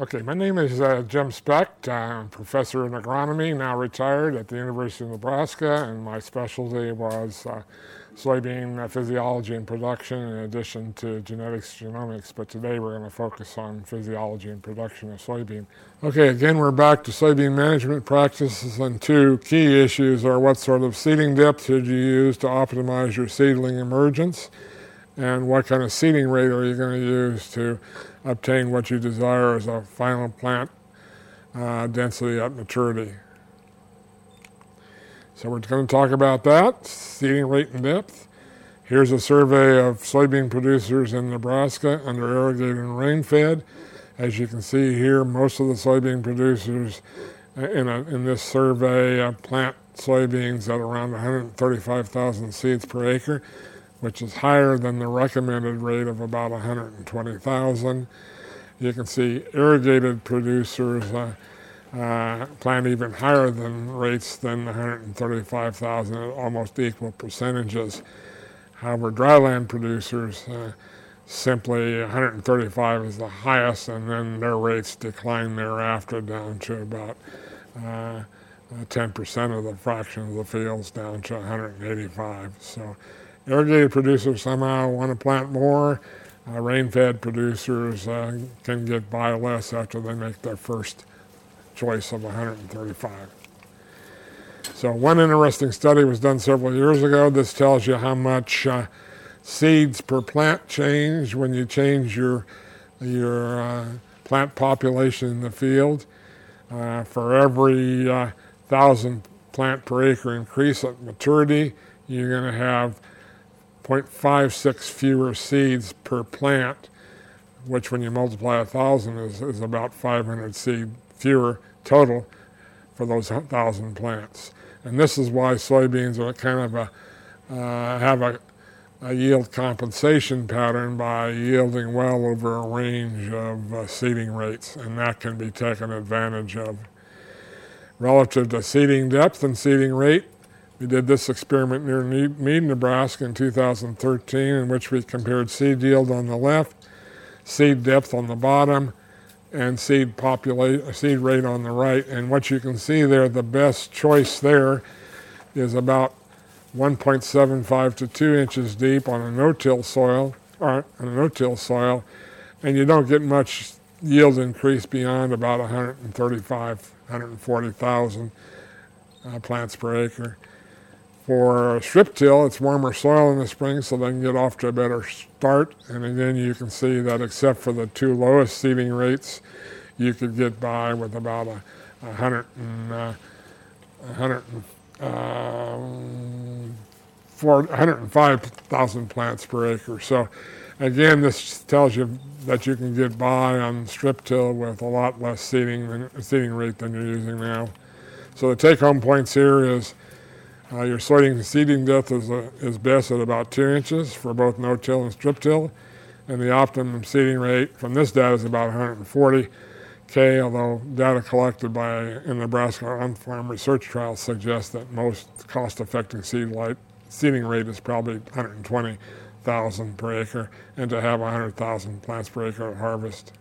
Okay, my name is uh, Jim Specht. I'm professor in agronomy, now retired at the University of Nebraska, and my specialty was uh, soybean physiology and production in addition to genetics genomics, but today we're going to focus on physiology and production of soybean. Okay, again, we're back to soybean management practices, and two key issues are what sort of seeding depth should you use to optimize your seedling emergence, and what kind of seeding rate are you going to use to obtain what you desire as a final plant uh, density at maturity. So we're going to talk about that, seeding rate and depth. Here's a survey of soybean producers in Nebraska under irrigated and rain-fed. As you can see here, most of the soybean producers uh, in, a, in this survey uh, plant soybeans at around 135,000 seeds per acre which is higher than the recommended rate of about 120,000. You can see irrigated producers uh, uh, plant even higher than rates than 135,000 at almost equal percentages. However, dryland producers uh, simply 135 is the highest, and then their rates decline thereafter down to about 10% uh, of the fraction of the fields down to 185. So irrigated producers somehow want to plant more. Uh, rain-fed producers uh, can get by less after they make their first choice of 135. So one interesting study was done several years ago. This tells you how much uh, seeds per plant change when you change your your uh, plant population in the field. Uh, for every uh, thousand plant per acre increase at maturity, you're going to have 0.56 fewer seeds per plant, which when you multiply thousand is, is about 500 seed fewer total for those thousand plants. And this is why soybeans are kind of a, uh, have a, a, yield compensation pattern by yielding well over a range of uh, seeding rates, and that can be taken advantage of. Relative to seeding depth and seeding rate, we did this experiment near Mead, Nebraska in 2013 in which we compared seed yield on the left, seed depth on the bottom, and seed, populate, seed rate on the right. And what you can see there, the best choice there is about 1.75 to 2 inches deep on a no-till soil, or on a no-till soil, and you don't get much yield increase beyond about 135, 140,000 uh, plants per acre. For strip till, it's warmer soil in the spring, so they can get off to a better start. And again, you can see that except for the two lowest seeding rates, you could get by with about a, a hundred and, uh, um, 105,000 plants per acre. So again, this tells you that you can get by on strip till with a lot less seeding, than, seeding rate than you're using now. So the take home points here is uh, your soybean seeding depth is, uh, is best at about two inches for both no-till and strip-till, and the optimum seeding rate from this data is about 140 K, although data collected by in Nebraska on-farm research trials suggests that most cost-effective seed light, seeding rate is probably 120,000 per acre, and to have 100,000 plants per acre at harvest.